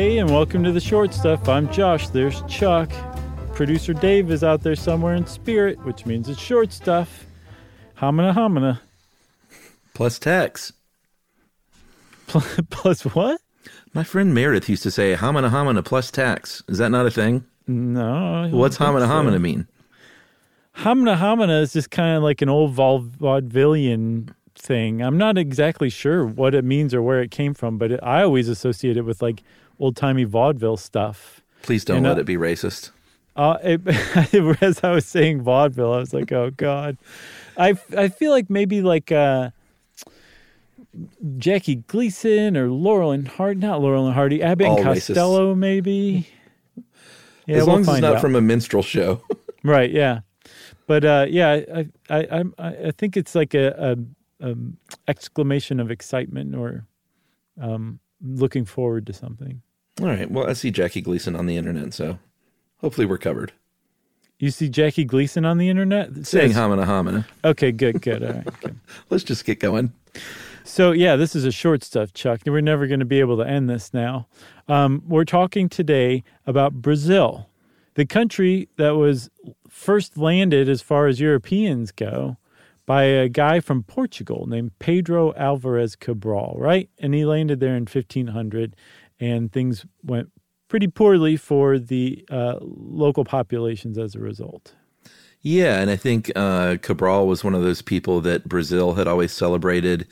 Hey, and welcome to the short stuff. I'm Josh. There's Chuck. Producer Dave is out there somewhere in spirit, which means it's short stuff. Homina homina. Plus tax. Plus what? My friend Meredith used to say homina homina plus tax. Is that not a thing? No. What's homina so. homina mean? Homina homina is just kind of like an old vaud- vaudevillian thing. I'm not exactly sure what it means or where it came from, but it, I always associate it with like old timey vaudeville stuff. Please don't And, let uh, it be racist. Uh, it, as I was saying vaudeville, I was like, oh god. I I feel like maybe like uh, Jackie Gleason or Laurel and Hardy, not Laurel and Hardy, Abbott All and racist. Costello, maybe. Yeah, as we'll long as it's not out. from a minstrel show. Right. Yeah. But uh, yeah, I I I I think it's like a, a um, exclamation of excitement or um, looking forward to something. All right. Well, I see Jackie Gleason on the internet, so hopefully we're covered. You see Jackie Gleason on the internet Saying homina homina. Okay. Good. Good. All right. Good. Let's just get going. So yeah, this is a short stuff, Chuck. We're never going to be able to end this now. Um, we're talking today about Brazil, the country that was first landed, as far as Europeans go, by a guy from Portugal named Pedro Álvares Cabral, right? And he landed there in 1500, and things went pretty poorly for the uh, local populations as a result. Yeah, and I think uh, Cabral was one of those people that Brazil had always celebrated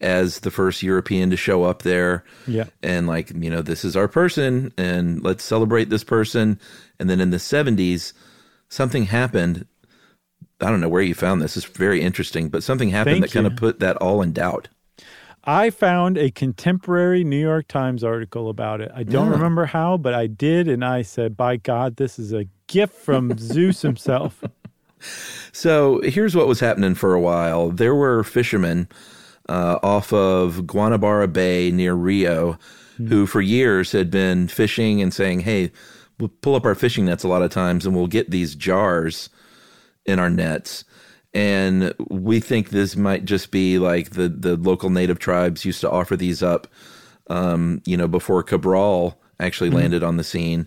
as the first European to show up there. Yeah. And like, you know, this is our person and let's celebrate this person. And then in the 70s, something happened. I don't know where you found this. It's very interesting, but something happened Thank that kind of put that all in doubt. I found a contemporary New York Times article about it. I don't Yeah. remember how, but I did, and I said, "By God, this is a gift from Zeus himself." So here's what was happening for a while. There were fishermen uh, off of Guanabara Bay near Rio who, for years, had been fishing and saying, "Hey, we'll pull up our fishing nets a lot of times, and we'll get these jars in our nets." And we think this might just be like the the local native tribes used to offer these up, um, you know, before Cabral actually landed on the scene.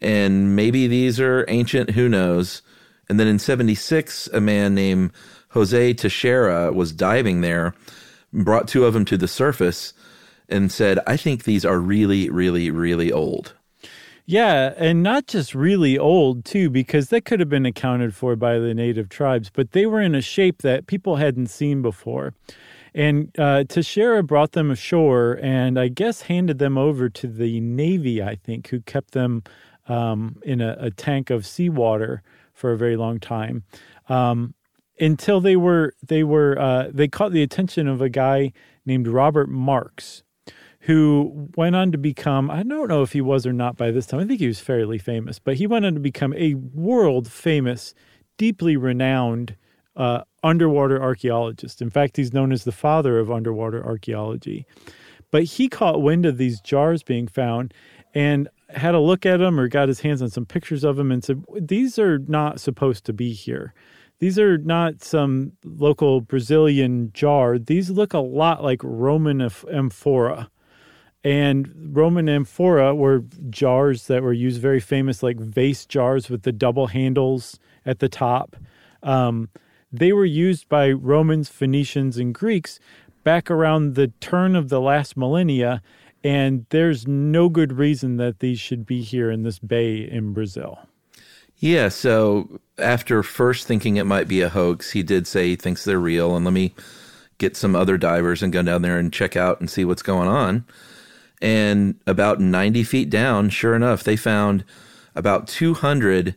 And maybe these are ancient, who knows? And then in 76, a man named Jose Teixeira was diving there, brought two of them to the surface, and said, I think these are really, really, really old. Yeah, and not just really old too, because that could have been accounted for by the native tribes, but they were in a shape that people hadn't seen before. And uh, Teixeira brought them ashore, and I guess handed them over to the Navy. I think who kept them um, in a, a tank of seawater for a very long time. Um, until they were they were uh, they caught the attention of a guy named Robert Marx, who went on to become I don't know if he was or not by this time. I think he was fairly famous, but he went on to become a world famous, deeply renowned uh, underwater archaeologist. In fact, he's known as the father of underwater archaeology. But he caught wind of these jars being found and had a look at them or got his hands on some pictures of them and said, These are not supposed to be here. These are not some local Brazilian jar. These look a lot like Roman amph- amphora. And Roman amphora were jars that were used very famous, like vase jars with the double handles at the top. Um, they were used by Romans, Phoenicians, and Greeks back around the turn of the last millennia. And there's no good reason that these should be here in this bay in Brazil. Yeah, so after first thinking it might be a hoax, he did say he thinks they're real, and let me get some other divers and go down there and check out and see what's going on. And about 90 feet down, sure enough, they found about 200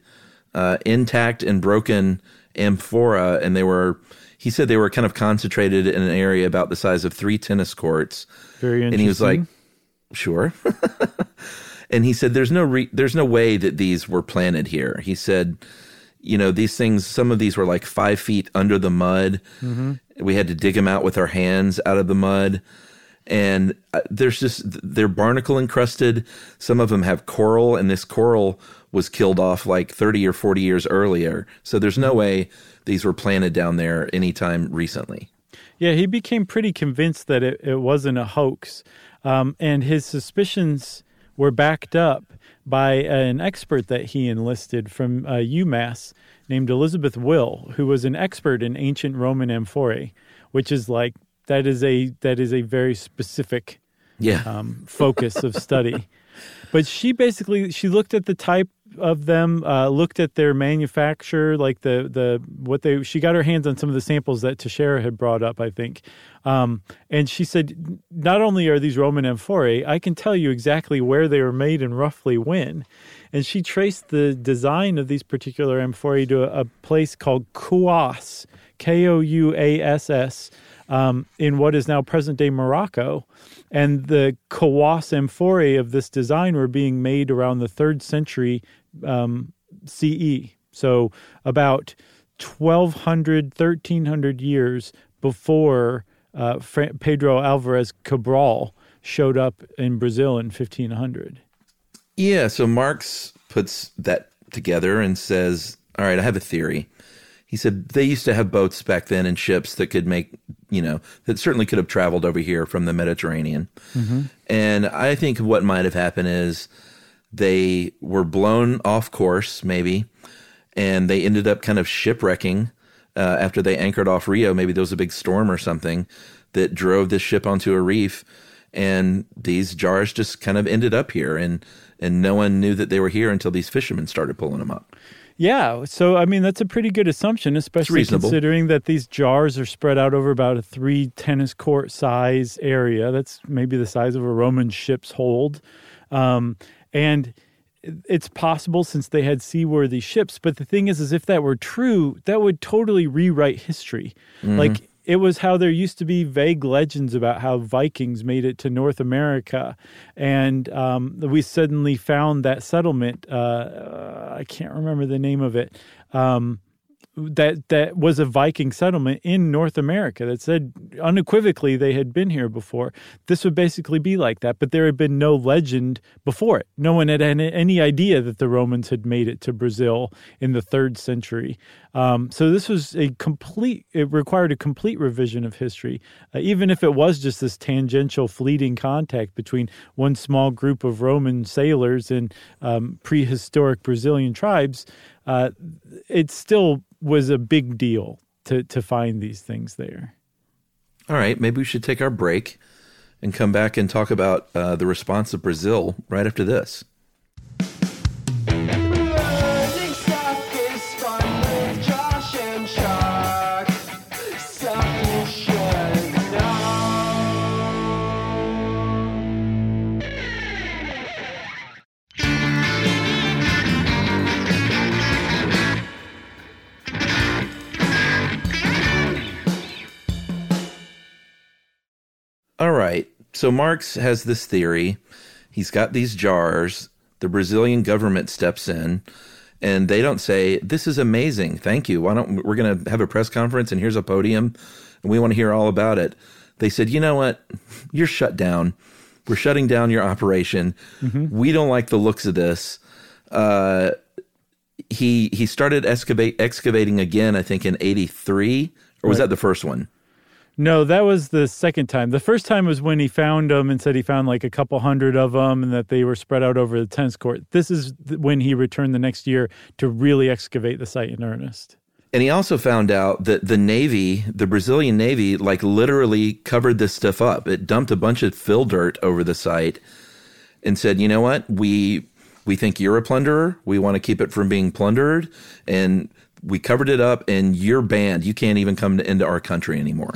uh, intact and broken amphora, and they were, he said they were kind of concentrated in an area about the size of three tennis courts. Very interesting. And he was like, sure. and he said, there's no, re- there's no way that these were planted here. He said, you know, these things, some of these were like five feet under the mud. We had to dig them out with our hands out of the mud. And uh, there's just, they're barnacle encrusted. Some of them have coral, and this coral was killed off like 30 or 40 years earlier. So there's no way these were planted down there anytime recently. Yeah, he became pretty convinced that it, it wasn't a hoax. Um, and his suspicions were backed up by an expert that he enlisted from uh, UMass named Elizabeth Will, who was an expert in ancient Roman amphorae, which is like that is a that is a very specific Yeah. um, focus of study. But she basically she looked at the type of them, uh, looked at their manufacture, like the the what they. She got her hands on some of the samples that Teixeira had brought up, I think, um, and she said, not only are these Roman amphorae, I can tell you exactly where they were made and roughly when. And she traced the design of these particular amphorae to a, a place called Kouass, K O U A S S, um, in what is now present day Morocco. And the Kouass amphorae of this design were being made around the third century um, CE. So about 1200, 1300 years before uh, Fra- Pedro Álvares Cabral showed up in Brazil in 1500. Yeah, so Marx puts that together and says, All right, I have a theory. He said they used to have boats back then and ships that could make, you know, that certainly could have traveled over here from the Mediterranean. And I think what might have happened is they were blown off course, maybe, and they ended up kind of shipwrecking uh, after they anchored off Rio. Maybe there was a big storm or something that drove this ship onto a reef, and these jars just kind of ended up here, and and no one knew that they were here until these fishermen started pulling them up. Yeah, so I mean that's a pretty good assumption, especially considering that these jars are spread out over about a three tennis court size area. That's maybe the size of a Roman ship's hold, um, and it's possible since they had seaworthy ships. But the thing is, is if that were true, that would totally rewrite history. Like it was how there used to be vague legends about how Vikings made it to North America, and um, we suddenly found that settlement. Uh, uh, I can't remember the name of it. Um, that that was a Viking settlement in North America that said unequivocally they had been here before. This would basically be like that, but there had been no legend before it. No one had any, idea that the Romans had made it to Brazil in the third century. Um, so this was a complete. It required a complete revision of history, uh, even if it was just this tangential, fleeting contact between one small group of Roman sailors and um, prehistoric Brazilian tribes. Uh, it still was a big deal to to find these things there. All right, maybe we should take our break and come back and talk about uh, the response of Brazil right after this. So Marx has this theory. He's got these jars. The Brazilian government steps in and they don't say, This is amazing. Thank you. Why don't we're gonna have a press conference and here's a podium and we want to hear all about it. They said, you know what? You're shut down. We're shutting down your operation. We don't like the looks of this. Uh, he he started excavate, excavating again, I think in '83, or was Right. that the first one? No, that was the second time. The first time was when he found them and said he found like a couple hundred of them and that they were spread out over the tennis court. This is when he returned the next year to really excavate the site in earnest. And he also found out that the Navy, the Brazilian Navy, like literally covered this stuff up. It dumped a bunch of fill dirt over the site and said, you know what? We we think you're a plunderer. We want to keep it from being plundered. And we covered it up and you're banned. You can't even come to, into our country anymore.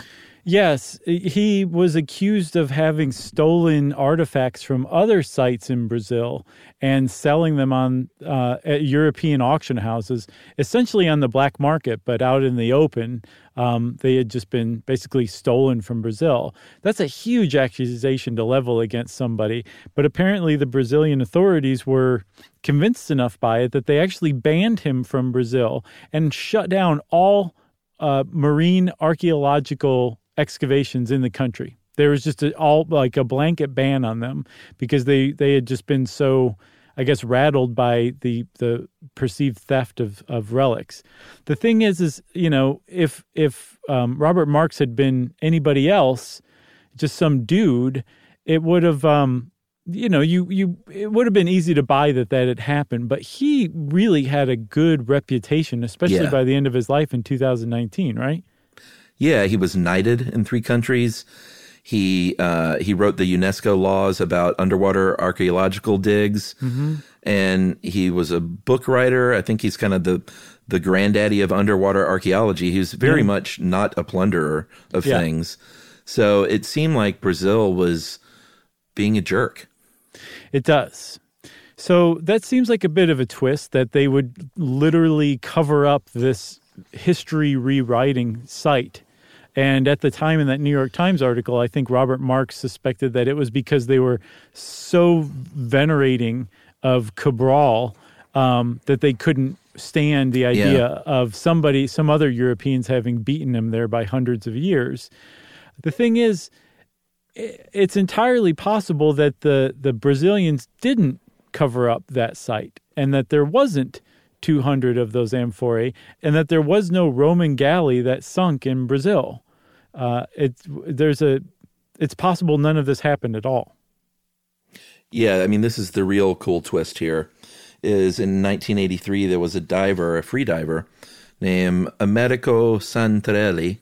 Yes, he was accused of having stolen artifacts from other sites in Brazil and selling them on uh, at European auction houses, essentially on the black market, but out in the open. Um, they had just been basically stolen from Brazil. That's a huge accusation to level against somebody. But apparently, the Brazilian authorities were convinced enough by it that they actually banned him from Brazil and shut down all uh, marine archaeological excavations in the country. There was just a, all like a blanket ban on them because they they had just been so, I guess, rattled by the the perceived theft of of relics. The thing is, is you know, if if um, Robert Marx had been anybody else, just some dude, it would have um, you know, you you it would have been easy to buy that that had happened, but he really had a good reputation, especially Yeah. by the end of his life in 2019, right? Yeah, he was knighted in three countries. He uh, he wrote the UNESCO laws about underwater archaeological digs, and he was a book writer. I think he's kind of the the granddaddy of underwater archaeology. He was very much not a plunderer of Yeah. things. So it seemed like Brazil was being a jerk. It does. So that seems like a bit of a twist that they would literally cover up this history rewriting site. And at the time in that New York Times article, I think Robert Marx suspected that it was because they were so venerating of Cabral um, that they couldn't stand the idea of somebody, some other Europeans having beaten them there by hundreds of years. The thing is, it's entirely possible that the the Brazilians didn't cover up that site and that there wasn't 200 of those amphorae and that there was no Roman galley that sunk in Brazil. Uh, it's there's a it's possible none of this happened at all. Yeah, I mean, this is the real cool twist here. Is in 1983 there was a diver, a free diver, named Americo Santarelli,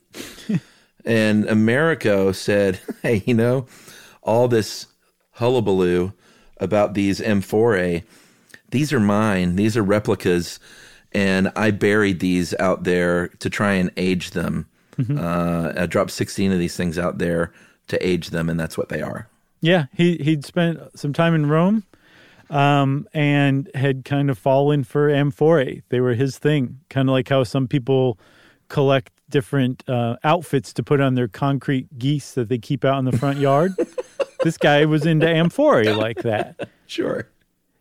and Americo said, "Hey, you know, all this hullabaloo about these amphora, these are mine. These are replicas, and I buried these out there to try and age them. Uh, I dropped 16 of these things out there to age them, and that's what they are." Yeah, he he'd spent some time in Rome um, and had kind of fallen for amphorae. They were his thing, kind of like how some people collect different uh, outfits to put on their concrete geese that they keep out in the front yard. this guy was into amphorae like that. Sure.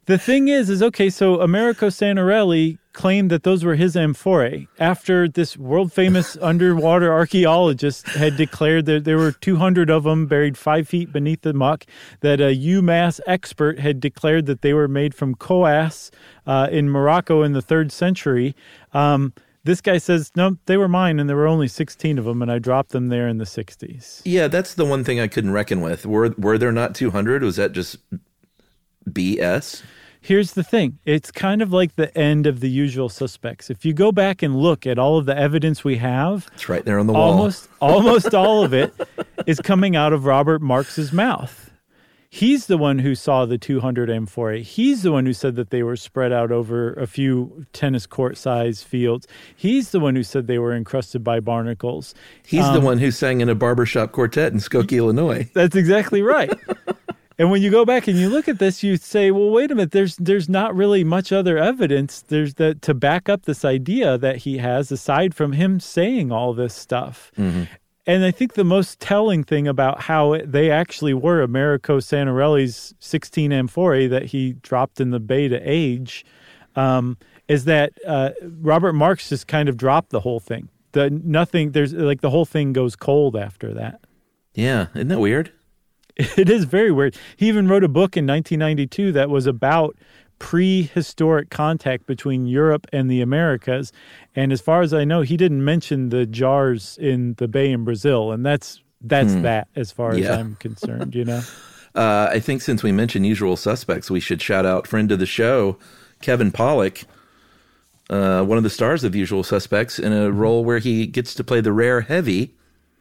The thing is, is okay. So Americo Santarelli claimed that those were his amphorae after this world famous underwater archaeologist had declared that there were 200 of them buried five feet beneath the muck. That a UMass expert had declared that they were made from Kouass uh, in Morocco in the third century. Um, this guy says, no, they were mine, and there were only 16 of them, and I dropped them there in the 60s. Yeah, that's the one thing I couldn't reckon with. Were were there not 200? Was that just BS? Here's the thing it's kind of like the end of the usual suspects. If you go back and look at all of the evidence we have, It's right there on the wall. almost almost all of it is coming out of Robert Marx's mouth. He's the one who saw the 200 amphora. He's the one who said that they were spread out over a few tennis court size fields. He's the one who said they were encrusted by barnacles. He's the Um, one who sang in a barbershop quartet in Skokie, Illinois. That's exactly right. And when you go back and you look at this, you say, "Well, wait a minute. There's there's not really much other evidence. There's that to back up this idea that he has, aside from him saying all this stuff." And I think the most telling thing about how it, they actually were Americo Santarelli's 16 amphorae that he dropped in the bay to age um, is that uh, Robert Marx just kind of dropped the whole thing. The nothing there's like the whole thing goes cold after that. Yeah, isn't that weird? It is very weird. He even wrote a book in 1992 that was about prehistoric contact between Europe and the Americas. And as far as I know, he didn't mention the jars in the bay in Brazil, and that's that's that as far as I'm concerned. You know, Uh, I think since we mentioned usual suspects, we should shout out friend of the show, Kevin Pollak, uh, one of the stars of Usual Suspects, in a role where he gets to play the rare heavy.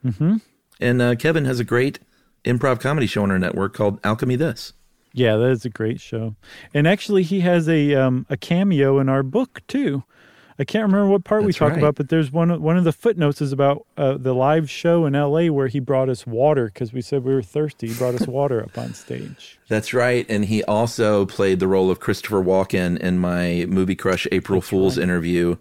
Mm-hmm. And uh, Kevin has a great improv comedy show on our network called Alchemy This. yeah, that is a great show. And actually, he has a um, a cameo in our book too. I can't remember what part we That's talk right. about, but there's one of- one of the footnotes is about uh, the live show in L.A. where he brought us water because we said we were thirsty. He brought us water up on stage. That's right. And he also played the role of Christopher Walken in my movie crush April Fool's interview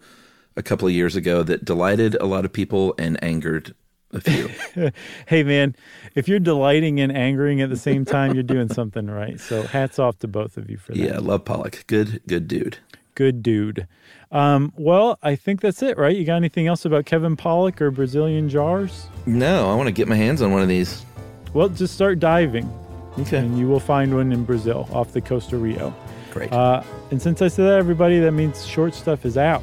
a couple of years ago that delighted a lot of people and angered a few. Hey man, if you're delighting and angering at the same time, you're doing something right. So hats off to both of you for that. yeah, I love Pollak. Good, good dude. Good dude. Um, well, I think that's it, right? You got anything else about Kevin Pollak or Brazilian jars? No, I want to get my hands on one of these. Well, just start diving, Okay. and you will find one in Brazil off the coast of Rio. Great. Uh, and since I said that, everybody, that means short stuff is out.